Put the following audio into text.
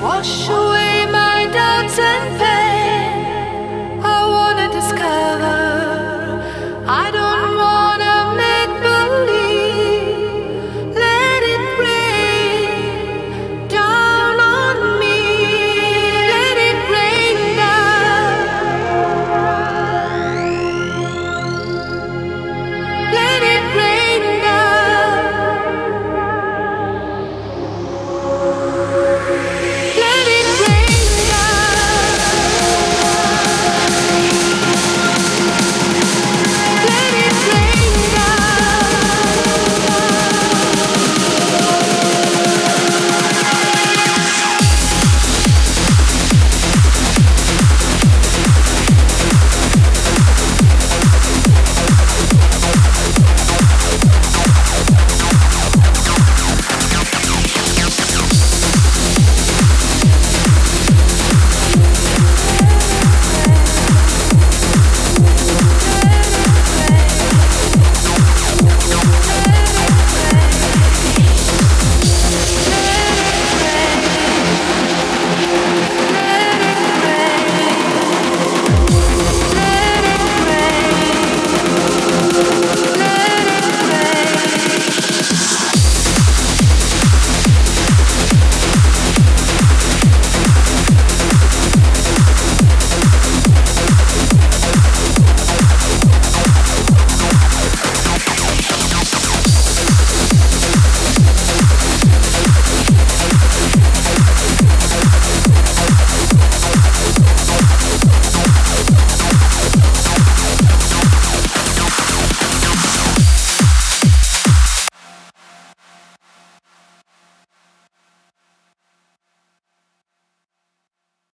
wash away.